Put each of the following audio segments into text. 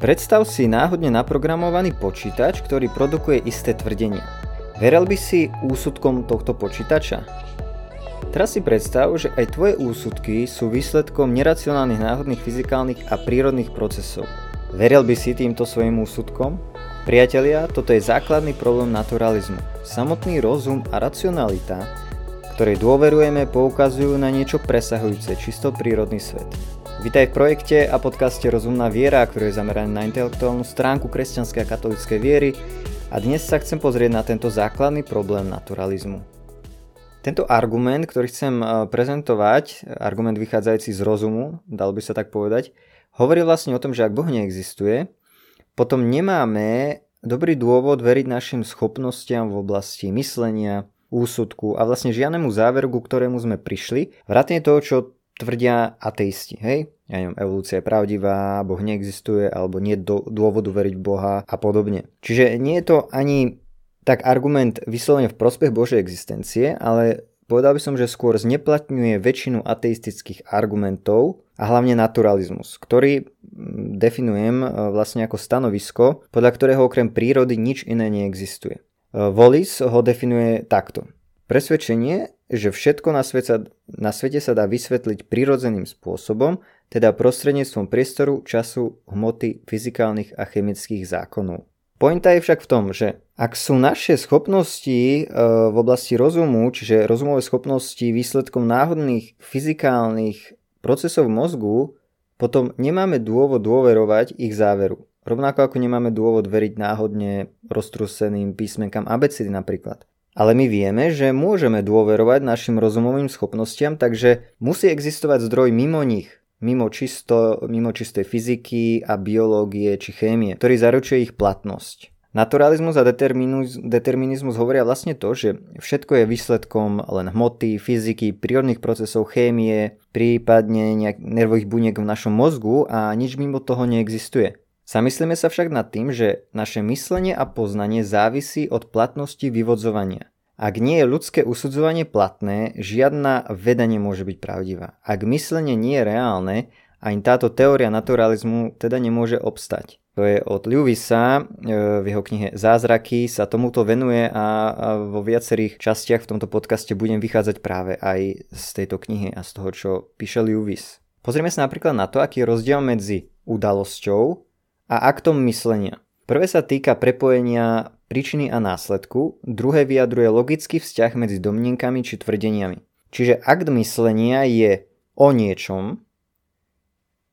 Predstav si náhodne naprogramovaný počítač, ktorý produkuje isté tvrdenia. Veril by si úsudkom tohto počítača? Teraz si predstav, že aj tvoje úsudky sú výsledkom neracionálnych náhodných fyzikálnych a prírodných procesov. Veril by si týmto svojim úsudkom? Priatelia, toto je základný problém naturalizmu. Samotný rozum a racionalita, ktorej dôverujeme, poukazujú na niečo presahujúce čisto prírodný svet. Vítaj v projekte a podcaste Rozumná viera, ktorý je zameraný na intelektuálnu stránku kresťanskej a katolíckej viery a dnes sa chcem pozrieť na tento základný problém naturalizmu. Tento argument, ktorý chcem e, prezentovať, argument vychádzajúci z rozumu, dal by sa tak povedať, hovorí vlastne o tom, že ak Boh neexistuje, potom nemáme dobrý dôvod veriť našim schopnostiam v oblasti myslenia, úsudku a vlastne žiadnemu záveru, ku ktorému sme prišli, vrátane toho, čo tvrdia ateisti, hej? Ja neviem, evolúcia je pravdivá, Boh neexistuje, alebo nie do, dôvodu veriť Boha a podobne. Čiže nie je to ani tak argument vyslovene v prospech Božej existencie, ale povedal by som, že skôr zneplatňuje väčšinu ateistických argumentov a hlavne naturalizmus, ktorý mm, definujem e, vlastne ako stanovisko, podľa ktorého okrem prírody nič iné neexistuje. E, Wallis ho definuje takto. Presvedčenie, že všetko na, svet sa, na svete sa dá vysvetliť prirodzeným spôsobom, teda prostredníctvom priestoru, času, hmoty, fyzikálnych a chemických zákonov. Pointa je však v tom, že ak sú naše schopnosti e, v oblasti rozumu, čiže rozumové schopnosti výsledkom náhodných fyzikálnych procesov mozgu, potom nemáme dôvod dôverovať ich záveru. Rovnako ako nemáme dôvod veriť náhodne roztruseným písmenkám abecedy napríklad. Ale my vieme, že môžeme dôverovať našim rozumovým schopnostiam, takže musí existovať zdroj mimo nich, mimo, čisto, mimo čistej fyziky a biológie či chémie, ktorý zaručuje ich platnosť. Naturalizmus a determinizmus hovoria vlastne to, že všetko je výsledkom len hmoty, fyziky, prírodných procesov, chémie, prípadne nejak nervových buniek v našom mozgu a nič mimo toho neexistuje. Zamyslíme sa však nad tým, že naše myslenie a poznanie závisí od platnosti vyvodzovania. Ak nie je ľudské usudzovanie platné, žiadna veda nemôže byť pravdivá. Ak myslenie nie je reálne, ani táto teória naturalizmu teda nemôže obstať. To je od Lewisa, e, v jeho knihe Zázraky sa tomuto venuje a vo viacerých častiach v tomto podcaste budem vychádzať práve aj z tejto knihy a z toho, čo píše Lewis. Pozrieme sa napríklad na to, aký je rozdiel medzi udalosťou a aktom myslenia. Prvé sa týka prepojenia príčiny a následku, druhé vyjadruje logický vzťah medzi domnienkami či tvrdeniami. Čiže akt myslenia je o niečom,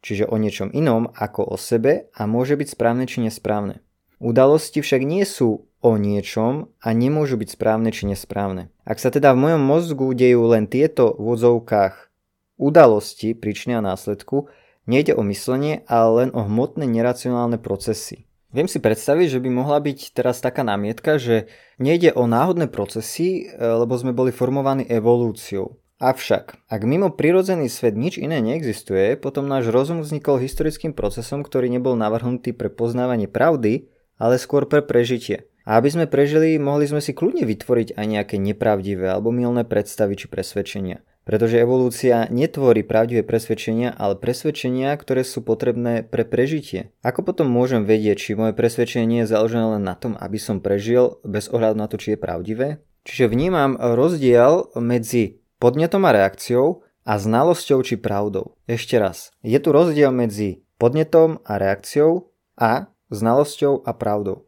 čiže o niečom inom ako o sebe a môže byť správne či nesprávne. Udalosti však nie sú o niečom a nemôžu byť správne či nesprávne. Ak sa teda v mojom mozgu dejú len tieto v odzovkách udalosti, príčiny a následku, Nejde o myslenie, ale len o hmotné neracionálne procesy. Viem si predstaviť, že by mohla byť teraz taká námietka, že nejde o náhodné procesy, e, lebo sme boli formovaní evolúciou. Avšak, ak mimo prirodzený svet nič iné neexistuje, potom náš rozum vznikol historickým procesom, ktorý nebol navrhnutý pre poznávanie pravdy, ale skôr pre prežitie. A aby sme prežili, mohli sme si kľudne vytvoriť aj nejaké nepravdivé alebo milné predstavy či presvedčenia. Pretože evolúcia netvorí pravdivé presvedčenia, ale presvedčenia, ktoré sú potrebné pre prežitie. Ako potom môžem vedieť, či moje presvedčenie je založené len na tom, aby som prežil, bez ohľadu na to, či je pravdivé? Čiže vnímam rozdiel medzi podnetom a reakciou a znalosťou či pravdou. Ešte raz, je tu rozdiel medzi podnetom a reakciou a znalosťou a pravdou.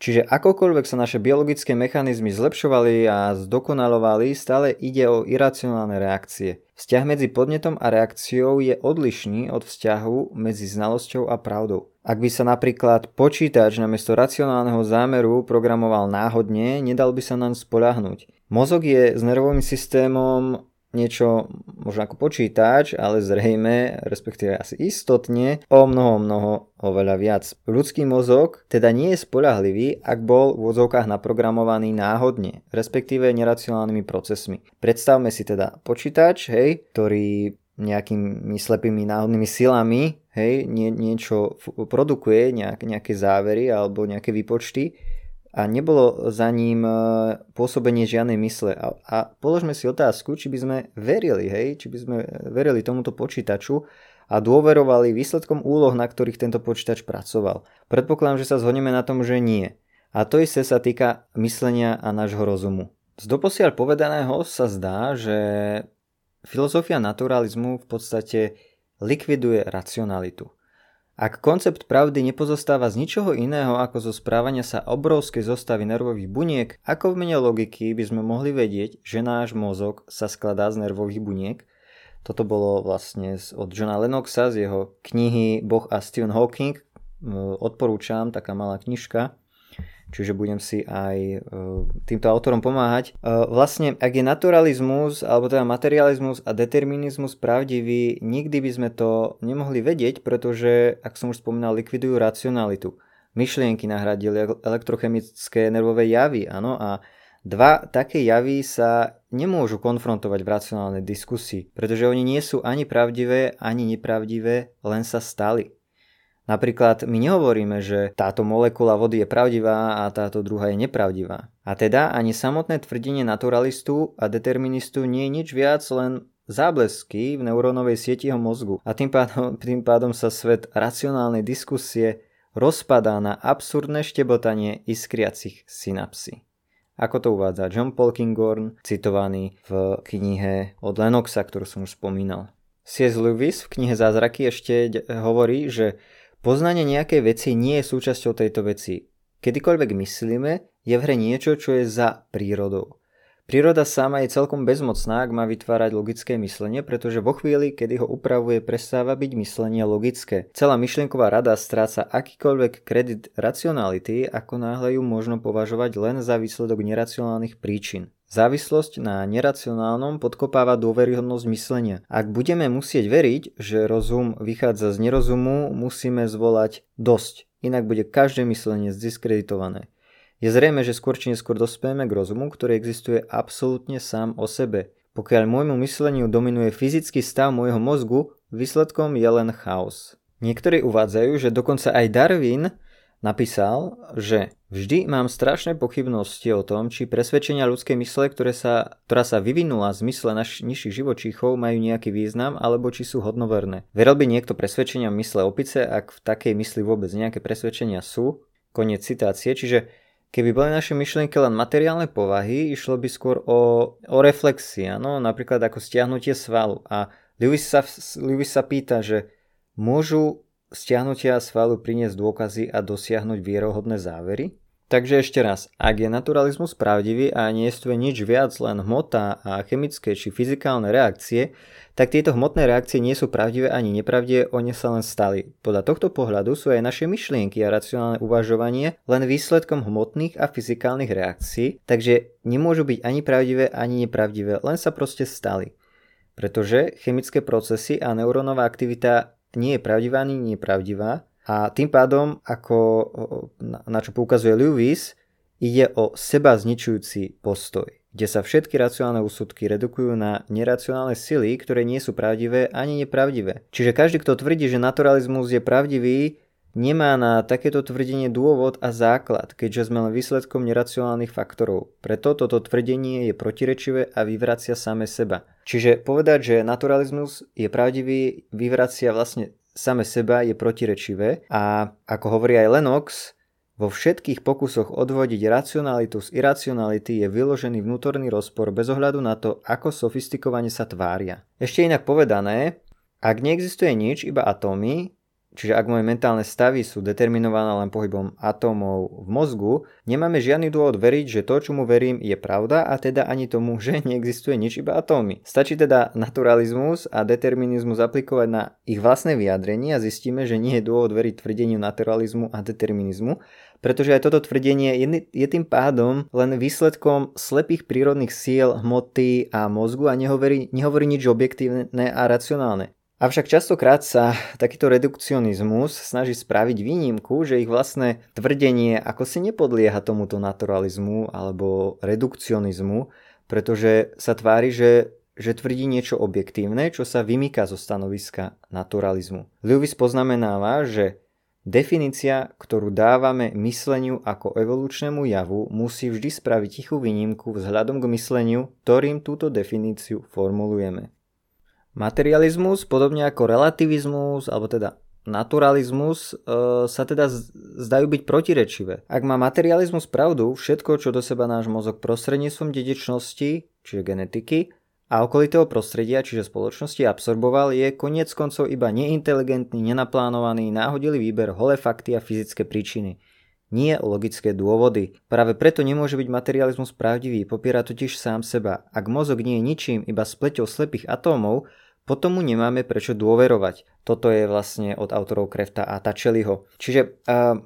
Čiže akokoľvek sa naše biologické mechanizmy zlepšovali a zdokonalovali, stále ide o iracionálne reakcie. Vzťah medzi podnetom a reakciou je odlišný od vzťahu medzi znalosťou a pravdou. Ak by sa napríklad počítač namiesto racionálneho zámeru programoval náhodne, nedal by sa naň spoľahnúť. Mozog je s nervovým systémom niečo možno ako počítač, ale zrejme, respektíve asi istotne, o mnoho, mnoho oveľa viac. Ľudský mozog teda nie je spolahlivý, ak bol v vozovkách naprogramovaný náhodne, respektíve neracionálnymi procesmi. Predstavme si teda počítač, hej, ktorý nejakými slepými náhodnými silami hej, nie, niečo produkuje, nejak, nejaké závery alebo nejaké výpočty a nebolo za ním e, pôsobenie žiadnej mysle. A, a položme si otázku, či by sme verili, hej, či by sme verili tomuto počítaču, a dôverovali výsledkom úloh, na ktorých tento počítač pracoval. Predpokladám, že sa zhodneme na tom, že nie. A to isté sa týka myslenia a nášho rozumu. Z doposiaľ povedaného sa zdá, že filozofia naturalizmu v podstate likviduje racionalitu. Ak koncept pravdy nepozostáva z ničoho iného ako zo správania sa obrovskej zostavy nervových buniek, ako v mene logiky by sme mohli vedieť, že náš mozog sa skladá z nervových buniek. Toto bolo vlastne od Johna Lennoxa z jeho knihy Boh a Stephen Hawking. Odporúčam, taká malá knižka čiže budem si aj e, týmto autorom pomáhať. E, vlastne, ak je naturalizmus, alebo teda materializmus a determinizmus pravdivý, nikdy by sme to nemohli vedieť, pretože, ak som už spomínal, likvidujú racionalitu. Myšlienky nahradili elektrochemické nervové javy, áno, a dva také javy sa nemôžu konfrontovať v racionálnej diskusii, pretože oni nie sú ani pravdivé, ani nepravdivé, len sa stali. Napríklad my nehovoríme, že táto molekula vody je pravdivá a táto druhá je nepravdivá. A teda ani samotné tvrdenie naturalistu a deterministu nie je nič viac len záblesky v neurónovej sieti jeho mozgu. A tým pádom, tým pádom sa svet racionálnej diskusie rozpadá na absurdné štebotanie iskriacich synapsí. Ako to uvádza John Polkingorn, citovaný v knihe od Lennoxa, ktorú som už spomínal. C.S. Lewis v knihe Zázraky ešte hovorí, že Poznanie nejakej veci nie je súčasťou tejto veci. Kedykoľvek myslíme, je v hre niečo, čo je za prírodou. Príroda sama je celkom bezmocná, ak má vytvárať logické myslenie, pretože vo chvíli, kedy ho upravuje, prestáva byť myslenie logické. Celá myšlienková rada stráca akýkoľvek kredit racionality, ako náhle ju možno považovať len za výsledok neracionálnych príčin. Závislosť na neracionálnom podkopáva dôveryhodnosť myslenia. Ak budeme musieť veriť, že rozum vychádza z nerozumu, musíme zvolať dosť, inak bude každé myslenie zdiskreditované. Je zrejme, že skôr či neskôr dospieme k rozumu, ktorý existuje absolútne sám o sebe. Pokiaľ môjmu mysleniu dominuje fyzický stav môjho mozgu, výsledkom je len chaos. Niektorí uvádzajú, že dokonca aj Darwin napísal, že vždy mám strašné pochybnosti o tom, či presvedčenia ľudskej mysle, ktoré sa, ktorá sa vyvinula z mysle naš, nižších živočíchov, majú nejaký význam, alebo či sú hodnoverné. Veril by niekto presvedčenia mysle opice, ak v takej mysli vôbec nejaké presvedčenia sú? Koniec citácie, čiže Keby boli naše myšlienky len materiálne povahy, išlo by skôr o, o reflexie, no? napríklad ako stiahnutie svalu. A Lewis sa, Lewis sa pýta, že môžu stiahnutia svalu priniesť dôkazy a dosiahnuť vierohodné závery? Takže ešte raz, ak je naturalizmus pravdivý a nie je nič viac len hmota a chemické či fyzikálne reakcie, tak tieto hmotné reakcie nie sú pravdivé ani nepravdivé, oni sa len stali. Podľa tohto pohľadu sú aj naše myšlienky a racionálne uvažovanie len výsledkom hmotných a fyzikálnych reakcií, takže nemôžu byť ani pravdivé, ani nepravdivé, len sa proste stali. Pretože chemické procesy a neurónová aktivita nie je pravdivá ani nepravdivá a tým pádom, ako na čo poukazuje Lewis, ide o seba zničujúci postoj, kde sa všetky racionálne úsudky redukujú na neracionálne sily, ktoré nie sú pravdivé ani nepravdivé. Čiže každý, kto tvrdí, že naturalizmus je pravdivý, nemá na takéto tvrdenie dôvod a základ, keďže sme len výsledkom neracionálnych faktorov. Preto toto tvrdenie je protirečivé a vyvracia same seba. Čiže povedať, že naturalizmus je pravdivý, vyvracia vlastne same seba je protirečivé a ako hovorí aj Lennox, vo všetkých pokusoch odvodiť racionalitu z iracionality je vyložený vnútorný rozpor bez ohľadu na to, ako sofistikovane sa tvária. Ešte inak povedané, ak neexistuje nič, iba atómy, Čiže ak moje mentálne stavy sú determinované len pohybom atómov v mozgu, nemáme žiadny dôvod veriť, že to, čo mu verím, je pravda a teda ani tomu, že neexistuje nič iba atómy. Stačí teda naturalizmus a determinizmus aplikovať na ich vlastné vyjadrenie a zistíme, že nie je dôvod veriť tvrdeniu naturalizmu a determinizmu, pretože aj toto tvrdenie je, je tým pádom len výsledkom slepých prírodných síl, hmoty a mozgu a nehovorí, nehovorí nič objektívne a racionálne. Avšak častokrát sa takýto redukcionizmus snaží spraviť výnimku, že ich vlastné tvrdenie ako si nepodlieha tomuto naturalizmu alebo redukcionizmu, pretože sa tvári, že, že tvrdí niečo objektívne, čo sa vymýka zo stanoviska naturalizmu. Lewis poznamenáva, že Definícia, ktorú dávame mysleniu ako evolučnému javu, musí vždy spraviť tichú výnimku vzhľadom k mysleniu, ktorým túto definíciu formulujeme. Materializmus, podobne ako relativizmus, alebo teda naturalizmus, e, sa teda zdajú byť protirečivé. Ak má materializmus pravdu, všetko, čo do seba náš mozog prostredníctvom dedičnosti, čiže genetiky, a okolitého prostredia, čiže spoločnosti, absorboval, je koniec koncov iba neinteligentný, nenaplánovaný, náhodilý výber, holé fakty a fyzické príčiny. Nie logické dôvody. Práve preto nemôže byť materializmus pravdivý, popiera totiž sám seba. Ak mozog nie je ničím, iba spleťou slepých atómov, potom mu nemáme prečo dôverovať. Toto je vlastne od autorov Krefta a Tačeliho. Čiže uh,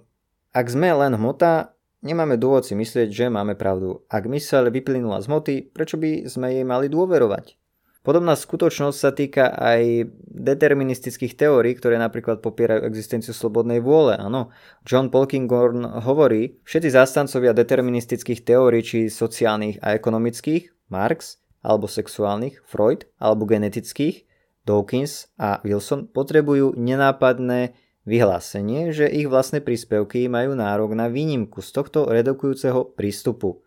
ak sme len hmota, Nemáme dôvod si myslieť, že máme pravdu. Ak myseľ vyplynula z hmoty, prečo by sme jej mali dôverovať? Podobná skutočnosť sa týka aj deterministických teórií, ktoré napríklad popierajú existenciu slobodnej vôle. Áno, John Polkinghorn hovorí, všetci zástancovia deterministických teórií, či sociálnych a ekonomických, Marx, alebo sexuálnych, Freud, alebo genetických, Dawkins a Wilson, potrebujú nenápadné vyhlásenie, že ich vlastné príspevky majú nárok na výnimku z tohto redukujúceho prístupu.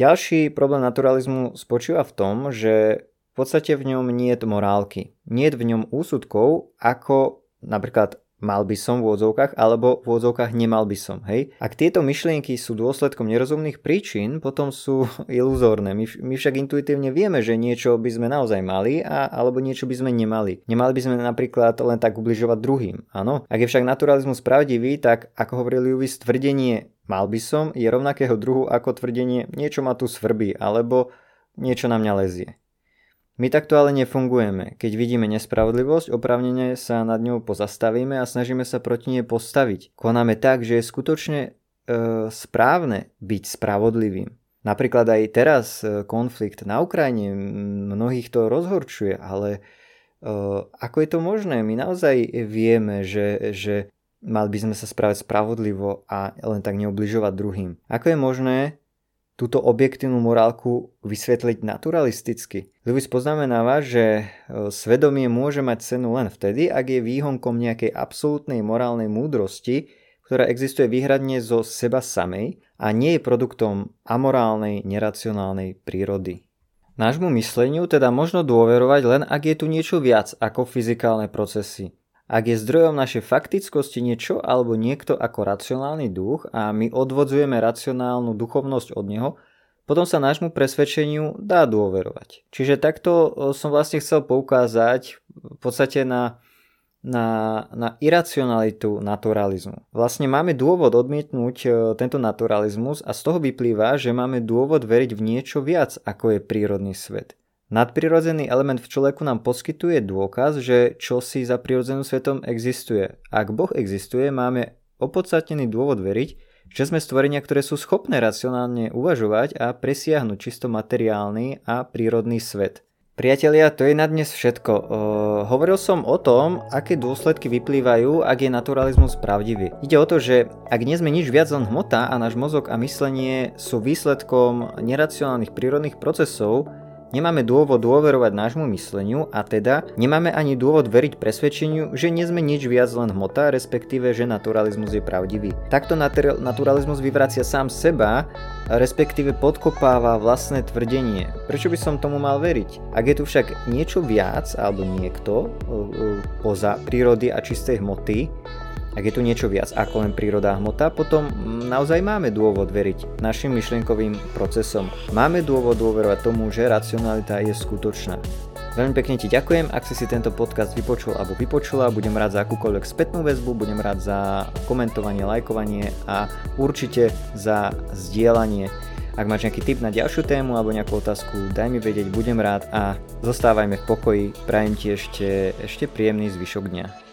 Ďalší problém naturalizmu spočíva v tom, že podstate v ňom nie je morálky. Nie je v ňom úsudkov, ako napríklad mal by som v odzovkách, alebo v odzovkách nemal by som. Hej? Ak tieto myšlienky sú dôsledkom nerozumných príčin, potom sú iluzórne. My, my však intuitívne vieme, že niečo by sme naozaj mali, a, alebo niečo by sme nemali. Nemali by sme napríklad len tak ubližovať druhým. Áno? Ak je však naturalizmus pravdivý, tak ako hovoril Lewis, tvrdenie mal by som je rovnakého druhu ako tvrdenie niečo ma tu svrbí, alebo niečo na mňa lezie. My takto ale nefungujeme. Keď vidíme nespravodlivosť, opravnene sa nad ňou pozastavíme a snažíme sa proti nej postaviť. Konáme tak, že je skutočne e, správne byť spravodlivým. Napríklad aj teraz e, konflikt na Ukrajine, mnohých to rozhorčuje, ale e, ako je to možné? My naozaj vieme, že, že mali by sme sa správať spravodlivo a len tak neubližovať druhým. Ako je možné, túto objektívnu morálku vysvetliť naturalisticky. Lewis poznamenáva, že e, svedomie môže mať cenu len vtedy, ak je výhonkom nejakej absolútnej morálnej múdrosti, ktorá existuje výhradne zo seba samej a nie je produktom amorálnej, neracionálnej prírody. Nášmu mysleniu teda možno dôverovať len ak je tu niečo viac ako fyzikálne procesy. Ak je zdrojom našej faktickosti niečo alebo niekto ako racionálny duch a my odvodzujeme racionálnu duchovnosť od neho, potom sa nášmu presvedčeniu dá dôverovať. Čiže takto som vlastne chcel poukázať v podstate na, na, na iracionalitu naturalizmu. Vlastne máme dôvod odmietnúť tento naturalizmus a z toho vyplýva, že máme dôvod veriť v niečo viac ako je prírodný svet. Nadprirodzený element v človeku nám poskytuje dôkaz, že čo si za prirodzeným svetom existuje. Ak Boh existuje, máme opodstatnený dôvod veriť, že sme stvorenia, ktoré sú schopné racionálne uvažovať a presiahnuť čisto materiálny a prírodný svet. Priatelia, to je na dnes všetko. Uh, hovoril som o tom, aké dôsledky vyplývajú, ak je naturalizmus pravdivý. Ide o to, že ak nie sme nič viac len hmota a náš mozog a myslenie sú výsledkom neracionálnych prírodných procesov, Nemáme dôvod dôverovať nášmu mysleniu a teda nemáme ani dôvod veriť presvedčeniu, že nie sme nič viac len hmota, respektíve že naturalizmus je pravdivý. Takto natur- naturalizmus vyvracia sám seba, respektíve podkopáva vlastné tvrdenie. Prečo by som tomu mal veriť? Ak je tu však niečo viac alebo niekto poza prírody a čistej hmoty, ak je tu niečo viac ako len príroda a hmota, potom naozaj máme dôvod veriť našim myšlienkovým procesom. Máme dôvod dôverovať tomu, že racionalita je skutočná. Veľmi pekne ti ďakujem, ak si si tento podcast vypočul alebo vypočula, budem rád za akúkoľvek spätnú väzbu, budem rád za komentovanie, lajkovanie a určite za zdieľanie. Ak máš nejaký tip na ďalšiu tému alebo nejakú otázku, daj mi vedieť, budem rád a zostávajme v pokoji, prajem ti ešte, ešte príjemný zvyšok dňa.